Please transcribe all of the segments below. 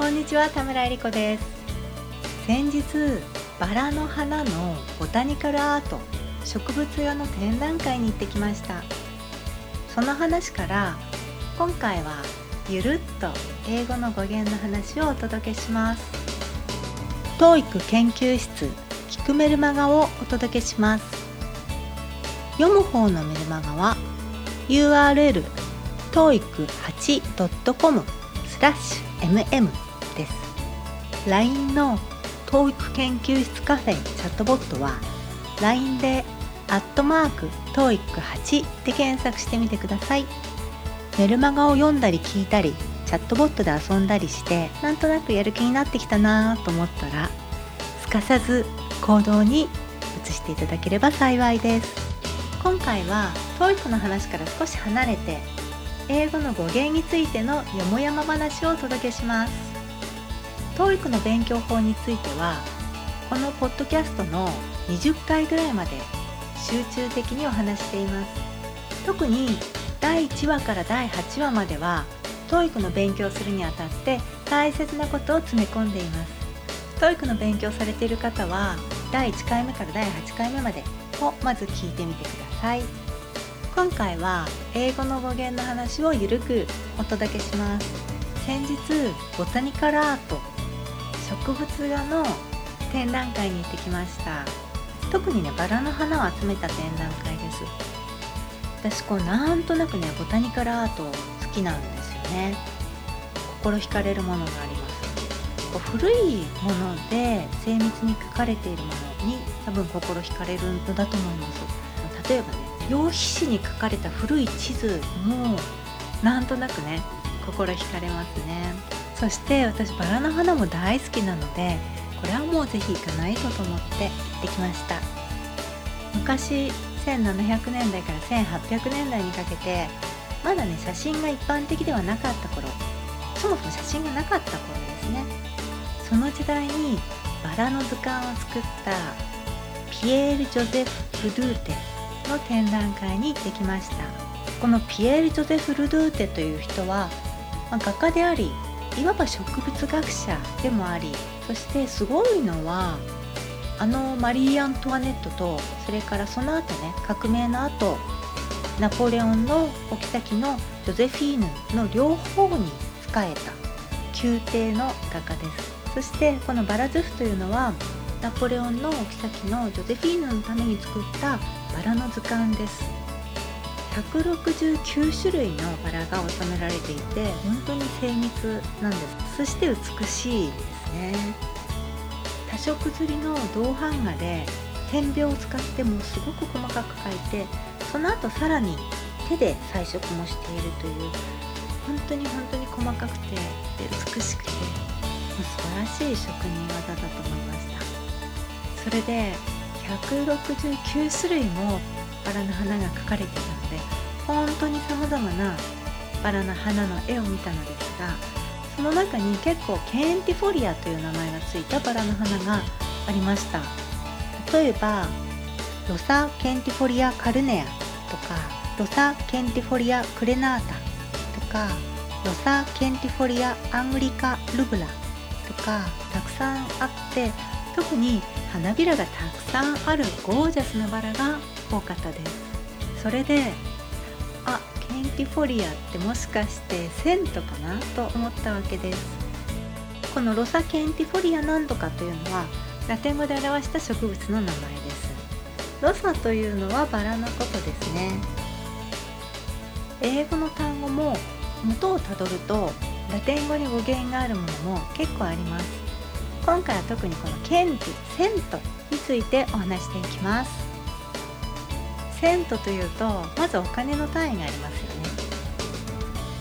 こんにちは田村恵理子です。先日バラの花のボタニカルアート植物画の展覧会に行ってきました。その話から今回はゆるっと英語の語源の話をお届けします。TOEIC 研究室聞くメルマガをお届けします。読む方のメルマガは URL toeic8.com スラッシュ mm です。LINE の TOEIC 研究室カフェチャットボットは LINE でアットマーク TOEIC8 で検索してみてください。メルマガを読んだり聞いたりチャットボットで遊んだりしてなんとなくやる気になってきたなと思ったらすかさず行動に移していただければ幸いです。今回は TOEIC の話から少し離れて英語の語源についてのよもやま話をお届けします。TOEIC の勉強法についてはこのポッドキャストの20回ぐらいまで集中的にお話しています。特に第1話から第8話までは TOEIC の勉強するにあたって大切なことを詰め込んでいます。TOEIC の勉強されている方は第1回目から第8回目までをまず聞いてみてください。今回は英語の語源の話をゆるくお届けします。先日ボタニカルアート植物画の展覧会に行ってきました。特にねバラの花を集めた展覧会です。私こうなんとなくねボタニカルアート好きなんですよね。心惹かれるものがあります。こう古いもので精密に描かれているものに多分心惹かれるのだと思います。例えばね用紙紙に書かれた古い地図もなんとなくね心惹かれますね。そして私バラの花も大好きなのでこれはもうぜひ行かないとと思って行ってきました。昔1700年代から1800年代にかけてまだね写真が一般的ではなかった頃そもそも写真がなかった頃ですね。その時代にバラの図鑑を作ったピエール・ジョゼフ・ルドゥーテの展覧会に行ってきました。このピエール・ジョゼフ・ルドゥーテという人は、まあ、画家でありいわば植物学者でもありそしてすごいのはあのマリー・アントワネットとそれからその後ね革命の後ナポレオンのお妃のジョゼフィーヌの両方に仕えた宮廷の画家です。そしてこのバラズフというのはナポレオンのお妃のジョゼフィーヌのために作ったバラの図鑑です。169種類のバラが収められていて本当に精密なんです。そして美しいですね。多色刷りの銅版画で点描を使ってもすごく細かく描いてその後さらに手で彩色もしているという本当に本当に細かくて美しくて素晴らしい職人技だと思いました。それで169種類もバラの花が描かれていたので本当にさまざまなバラの花の絵を見たのですがその中に結構ケンティフォリアという名前がついたバラの花がありました。例えば Rosa centifolia carnea とか Rosa centifolia crenata とか Rosa centifolia anglica rubra とかたくさんあって特に花びらがたくさんあるゴージャスなバラが多かったです。それであ centifolia ってもしかして cent かなと思ったわけです。このロサケンティフォリア何度かというのはラテン語で表した植物の名前です。ロサというのはバラのことですね。英語の単語も元をたどるとラテン語に語源があるものも結構あります。今回は特にこのケンティセントについてお話していきます。セントというとまずお金の単位がありますよね。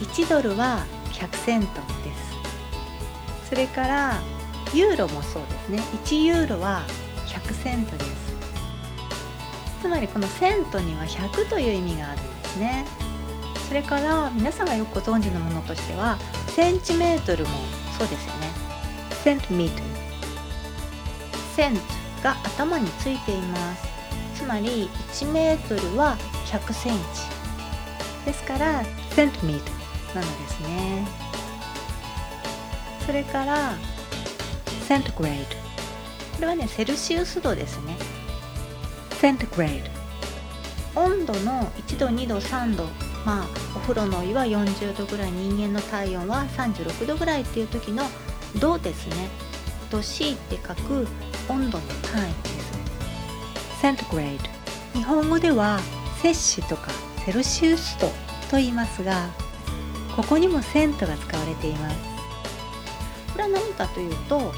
1ドルは100セントです。それからユーロもそうですね。1ユーロは100セントです。つまりこのセントには100という意味があるんですね。それから皆さんがよくご存知のものとしてはセンチメートルもそうですよね。セントミートセントが頭についています。つまり1メートルは100センチ。ですからセントミートなのですね。それからセントグレード。これはねセルシウス度ですね。セントグレード。温度の1度2度3度。まあお風呂のお湯は40度ぐらい人間の体温は36度ぐらいっていう時の度ですね。度 C って書く温度の単位ですセントグレード。日本語では摂氏とかセルシウス度と言いますがここにもセントが使われています。これは何かというと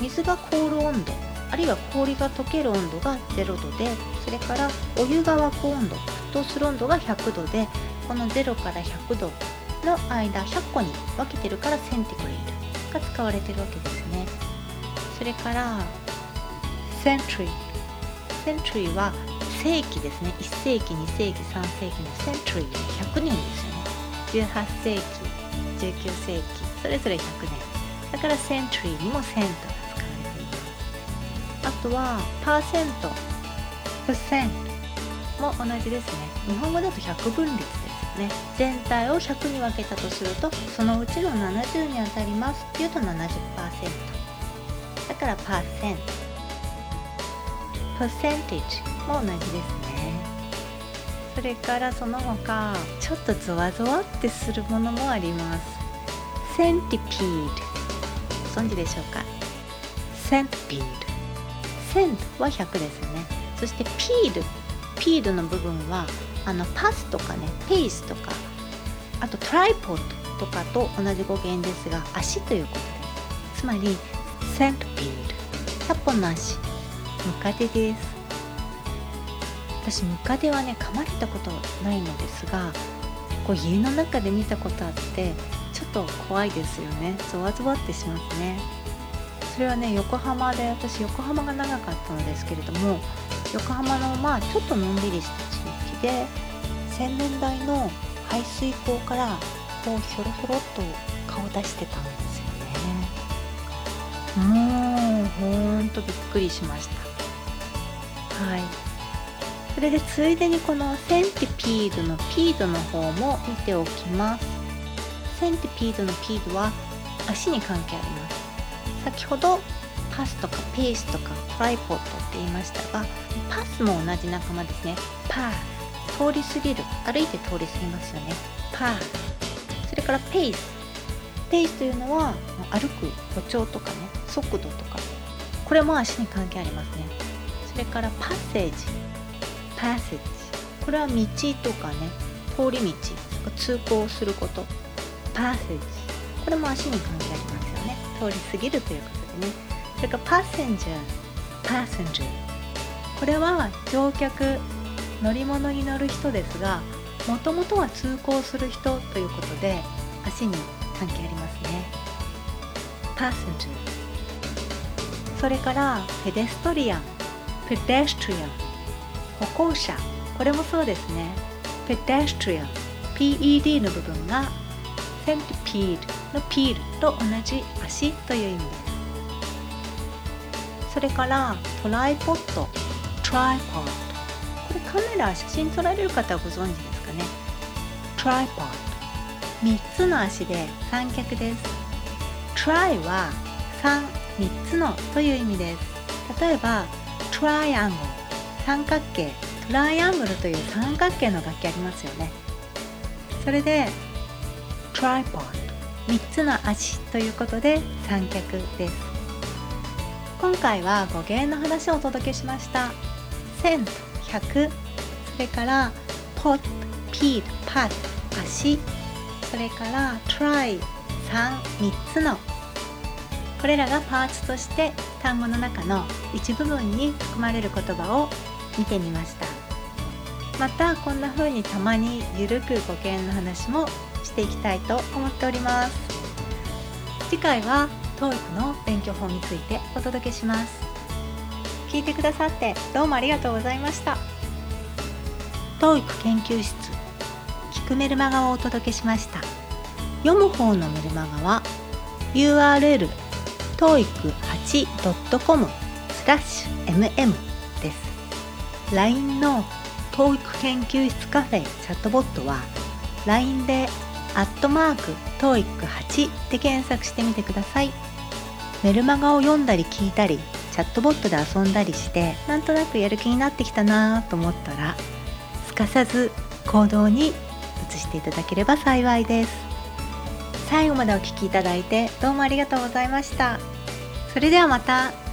水が凍る温度あるいは氷が溶ける温度が0度でそれからお湯が沸く温度沸騰する温度が100度でこの0から100度の間100個に分けてるからセンティグレードが使われてるわけですね。それからセントリーセントリーは世紀ですね。1世紀2世紀3世紀のセントリー100年ですよね18世紀19世紀それぞれ100年。だからセントリーにもセントが使われています。あとはパーセントプセントも同じですね。日本語だと100分率ですよね。全体を100に分けたとするとそのうちの70に当たりますっていうと70%だからパーセント。Percentage も同じですね。それからその他ちょっとゾワゾワってするものもあります。 centipede ご存知でしょうか？ centipede cent は100ですね。そして pede pede の部分はあのパスとかねペースとかあとトライポッドとかと同じ語源ですが足ということで。すつまりセントピード100本の足。ムカデです。私ムカデはね噛まれたことないのですがこう家の中で見たことあってちょっと怖いですよね。ゾワゾワってしますね。それはね横浜で私横浜が長かったのですけれども横浜のまあちょっとのんびりした地域で洗面台の排水口からこうひょろひょろっと顔出してたんですよね。もうほんとびっくりしました。はい。それでついでにこの centipede の pede の方も見ておきます。 centipede の pede は足に関係あります。先ほどパスとかペースとかトライポッドって言いましたがパスも同じ仲間ですね。パー。通り過ぎる。歩いて通り過ぎますよね。パー。それからペース。ペースというのは歩く歩調とかね速度とか。これも足に関係ありますね。それからパッセージパッセージこれは道とかね。通り道。通行すること。パッセージこれも足に関係ありますよね。通り過ぎるということでね。それからパッセンジャーパッセンジャーこれは乗客乗り物に乗る人ですがもともとは通行する人ということで足に関係ありますね。パッセンジャーそれからペデストリアンペデストリアン歩行者。これもそうですね。ペデストリアン PED の部分がcentipede の pede と同じ足という意味です。それから tripod tripod これカメラ写真撮られる方はご存知ですかね？ tripod 3つの足で三脚です。 tri は3 3つのという意味です。例えばトライアングル三角形トライアングルという三角形の楽器ありますよね。それでトライポッド3つの足ということで三脚です。今回は語源の話をお届けしました。1000 100それからポッピードパス足。それからトライ33つのこれらがパーツとして単語の中の一部分に含まれる言葉を見てみました。またこんな風にたまにゆるく語源の話もしていきたいと思っております。次回は TOEIC の勉強法についてお届けします。聞いてくださってどうもありがとうございました。TOEIC 研究室聞くメルマガをお届けしました。読む方のメルマガは URL toeic8.com スラッシュ mm です。LINE の TOEIC 研究室カフェチャットボットは LINE でアットマーク TOEIC8 で検索してみてください。メルマガを読んだり聞いたりチャットボットで遊んだりしてなんとなくやる気になってきたなと思ったらすかさず行動に移していただければ幸いです。最後までお聴きいただいてどうもありがとうございました。それではまた。